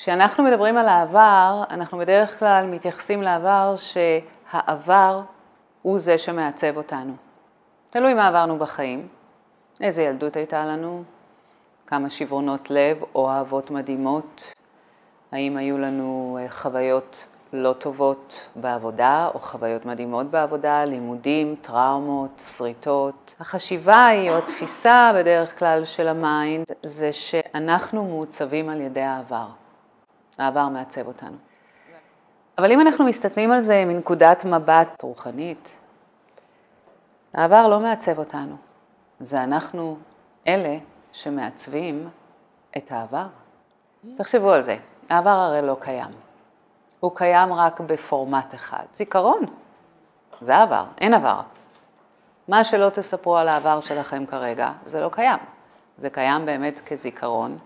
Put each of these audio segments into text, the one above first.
כשאנחנו מדברים על העבר, אנחנו בדרך כלל מתייחסים לעבר שהעבר הוא זה שמעצב אותנו. תלוי מה עברנו בחיים, איזה ילדות הייתה לנו, כמה שברונות לב או אהבות מדהימות, האם היו לנו אה, חוויות לא טובות בעבודה או חוויות מדהימות בעבודה, לימודים, טראומות, שריטות. החשיבה היא, או התפיסה בדרך כלל של ה mind, זה שאנחנו מעוצבים על ידי העבר. העבר מעצב אותנו. אבל אם אנחנו מסתכלים על זה מנקודת מבט רוחנית, העבר לא מעצב אותנו, זה אנחנו אלה שמעצבים את העבר. תחשבו על זה, העבר הרי לא קיים. הוא קיים רק בפורמט אחד, זיכרון. זה עבר, אין עבר. מה שלא תספרו על העבר שלכם כרגע, זה לא קיים. זה קיים באמת כזיכרון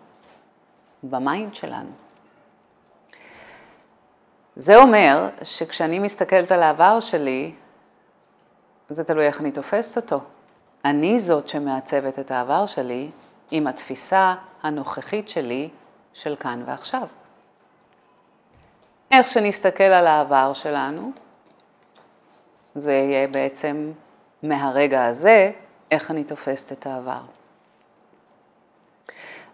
במיינד שלנו. זה אומר שכשאני מסתכלת על העבר שלי, זה תלוי איך אני תופסת אותו. אני זאת שמעצבת את העבר שלי עם התפיסה הנוכחית שלי של כאן ועכשיו. איך שנסתכל על העבר שלנו, זה יהיה בעצם מהרגע הזה, איך אני תופסת את העבר.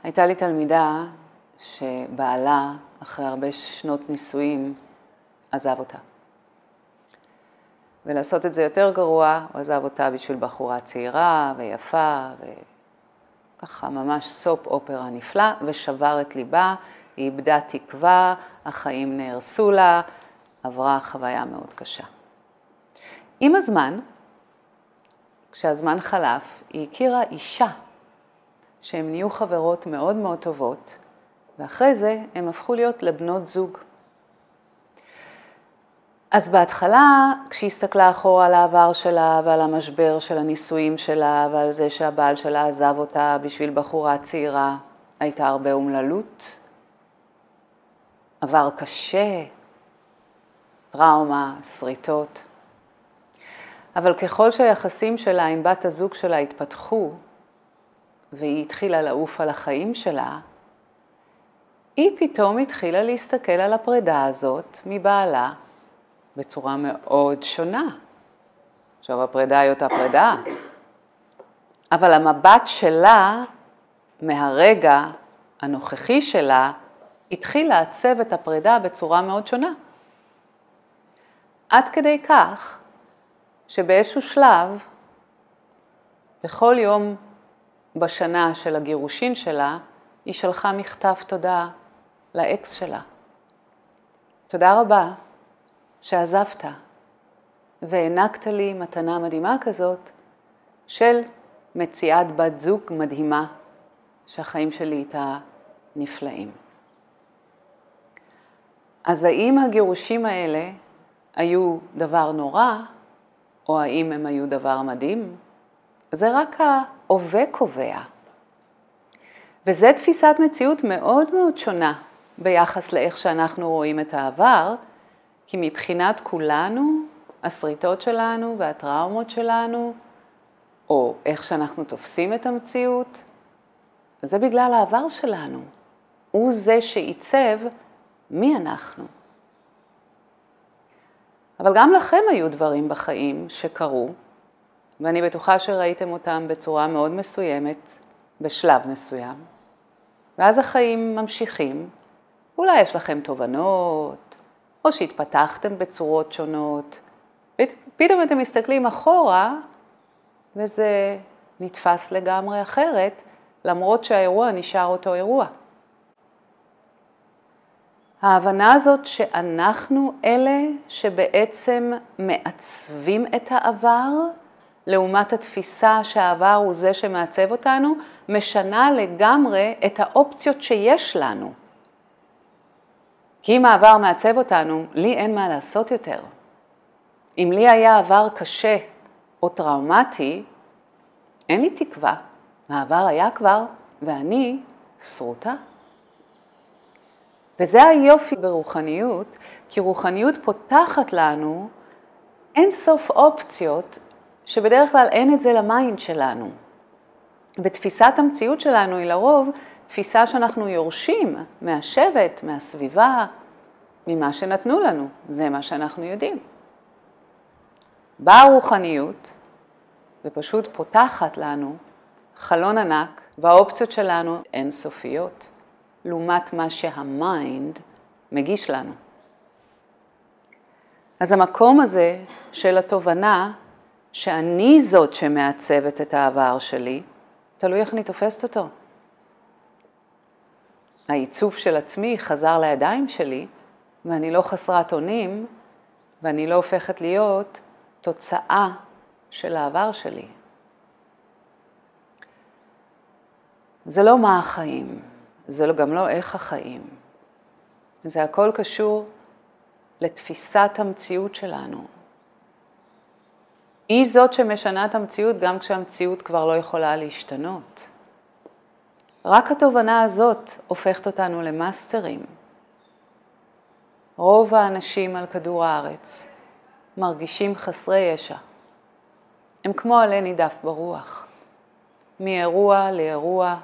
הייתה לי תלמידה שבעלה, אחרי הרבה שנות נישואים, עזב אותה. ולעשות את זה יותר גרוע, הוא עזב אותה בשביל בחורה צעירה ויפה, וככה ממש סופ אופרה נפלא, ושבר את ליבה, היא איבדה תקווה, החיים נהרסו לה, עברה חוויה מאוד קשה. עם הזמן, כשהזמן חלף, היא הכירה אישה שהן נהיו חברות מאוד מאוד טובות, ואחרי זה הם הפכו להיות לבנות זוג. אז בהתחלה, כשהיא הסתכלה אחורה על העבר שלה ועל המשבר של הנישואים שלה ועל זה שהבעל שלה עזב אותה בשביל בחורה צעירה, הייתה הרבה אומללות, עבר קשה, טראומה, שריטות. אבל ככל שהיחסים שלה עם בת הזוג שלה התפתחו, והיא התחילה לעוף על החיים שלה, היא פתאום התחילה להסתכל על הפרידה הזאת מבעלה בצורה מאוד שונה. עכשיו, הפרידה היא אותה פרידה, אבל המבט שלה מהרגע הנוכחי שלה התחיל לעצב את הפרידה בצורה מאוד שונה. עד כדי כך שבאיזשהו שלב, בכל יום בשנה של הגירושין שלה, היא שלחה מכתב תודה לאקס שלה. תודה רבה שעזבת והענקת לי מתנה מדהימה כזאת של מציאת בת זוג מדהימה שהחיים שלי איתה נפלאים. אז האם הגירושים האלה היו דבר נורא, או האם הם היו דבר מדהים? זה רק ההווה קובע. וזו תפיסת מציאות מאוד מאוד שונה ביחס לאיך שאנחנו רואים את העבר, כי מבחינת כולנו, השריטות שלנו והטראומות שלנו, או איך שאנחנו תופסים את המציאות, זה בגלל העבר שלנו. הוא זה שעיצב מי אנחנו. אבל גם לכם היו דברים בחיים שקרו, ואני בטוחה שראיתם אותם בצורה מאוד מסוימת, בשלב מסוים, ואז החיים ממשיכים, אולי יש לכם תובנות, או שהתפתחתם בצורות שונות, ופתאום אתם מסתכלים אחורה, וזה נתפס לגמרי אחרת, למרות שהאירוע נשאר אותו אירוע. ההבנה הזאת שאנחנו אלה שבעצם מעצבים את העבר, לעומת התפיסה שהעבר הוא זה שמעצב אותנו, משנה לגמרי את האופציות שיש לנו. כי אם העבר מעצב אותנו, לי אין מה לעשות יותר. אם לי היה עבר קשה או טראומטי, אין לי תקווה. העבר היה כבר, ואני שרוטה. וזה היופי ברוחניות, כי רוחניות פותחת לנו אין סוף אופציות שבדרך כלל אין את זה ל mind שלנו. ותפיסת המציאות שלנו היא לרוב תפיסה שאנחנו יורשים מהשבט, מהסביבה, ממה שנתנו לנו. זה מה שאנחנו יודעים. באה הרוחניות ופשוט פותחת לנו חלון ענק, והאופציות שלנו אינסופיות, לעומת מה שה mind מגיש לנו. אז המקום הזה של התובנה שאני זאת שמעצבת את העבר שלי, תלוי איך אני תופסת אותו. העיצוב של עצמי חזר לידיים שלי, ואני לא חסרת אונים, ואני לא הופכת להיות תוצאה של העבר שלי. זה לא מה החיים, זה לא, גם לא איך החיים. זה הכל קשור לתפיסת המציאות שלנו. היא זאת שמשנה את המציאות גם כשהמציאות כבר לא יכולה להשתנות. רק התובנה הזאת הופכת אותנו למאסטרים. רוב האנשים על כדור הארץ מרגישים חסרי ישע. הם כמו עלה נידף ברוח, מאירוע לאירוע,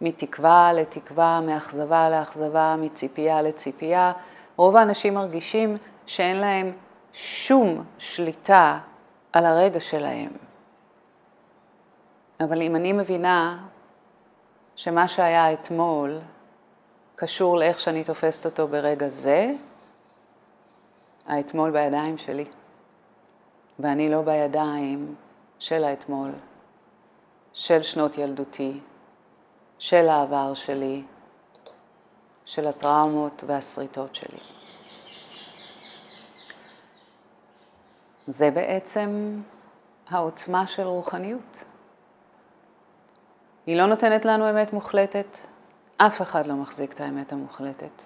מתקווה לתקווה, מאכזבה לאכזבה, מציפייה לציפייה. רוב האנשים מרגישים שאין להם שום שליטה על הרגע שלהם. אבל אם אני מבינה שמה שהיה אתמול קשור לאיך שאני תופסת אותו ברגע זה, האתמול בידיים שלי, ואני לא בידיים של האתמול, של שנות ילדותי, של העבר שלי, של הטראומות והשריטות שלי. זה בעצם העוצמה של רוחניות. היא לא נותנת לנו אמת מוחלטת, אף אחד לא מחזיק את האמת המוחלטת.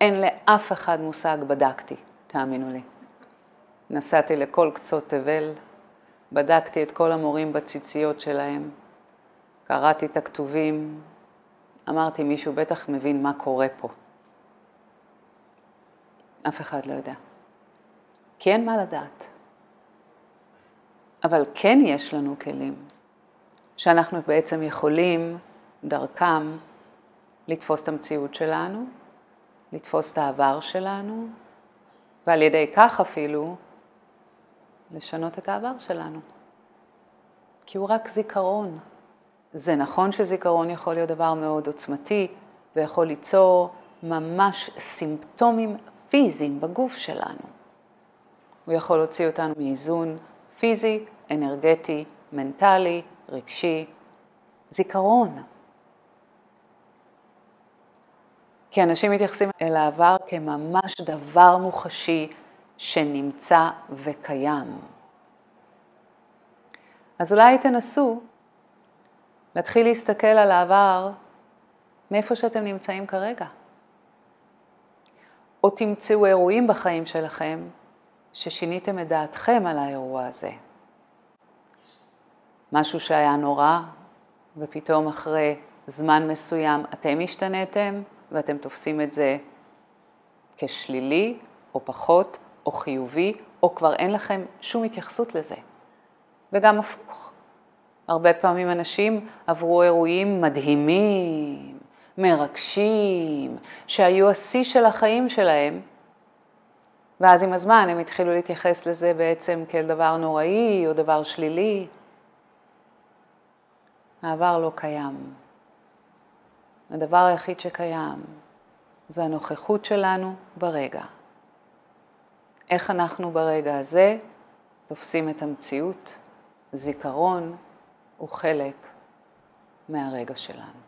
אין לאף אחד מושג בדקתי, תאמינו לי. נסעתי לכל קצות תבל, בדקתי את כל המורים בציציות שלהם, קראתי את הכתובים, אמרתי, מישהו בטח מבין מה קורה פה. אף אחד לא יודע. כי אין מה לדעת. אבל כן יש לנו כלים שאנחנו בעצם יכולים דרכם לתפוס את המציאות שלנו, לתפוס את העבר שלנו, ועל ידי כך אפילו לשנות את העבר שלנו. כי הוא רק זיכרון. זה נכון שזיכרון יכול להיות דבר מאוד עוצמתי ויכול ליצור ממש סימפטומים פיזיים בגוף שלנו. הוא יכול להוציא אותנו מאיזון פיזי, אנרגטי, מנטלי, רגשי, זיכרון. כי אנשים מתייחסים אל העבר כממש דבר מוחשי שנמצא וקיים. אז אולי תנסו להתחיל להסתכל על העבר מאיפה שאתם נמצאים כרגע. או תמצאו אירועים בחיים שלכם ששיניתם את דעתכם על האירוע הזה. משהו שהיה נורא, ופתאום אחרי זמן מסוים אתם השתנתם ואתם תופסים את זה כשלילי או פחות או חיובי, או כבר אין לכם שום התייחסות לזה. וגם הפוך. הרבה פעמים אנשים עברו אירועים מדהימים, מרגשים, שהיו השיא של החיים שלהם, ואז עם הזמן הם התחילו להתייחס לזה בעצם כאל דבר נוראי או דבר שלילי. העבר לא קיים. הדבר היחיד שקיים זה הנוכחות שלנו ברגע. איך אנחנו ברגע הזה תופסים את המציאות, זיכרון הוא חלק מהרגע שלנו.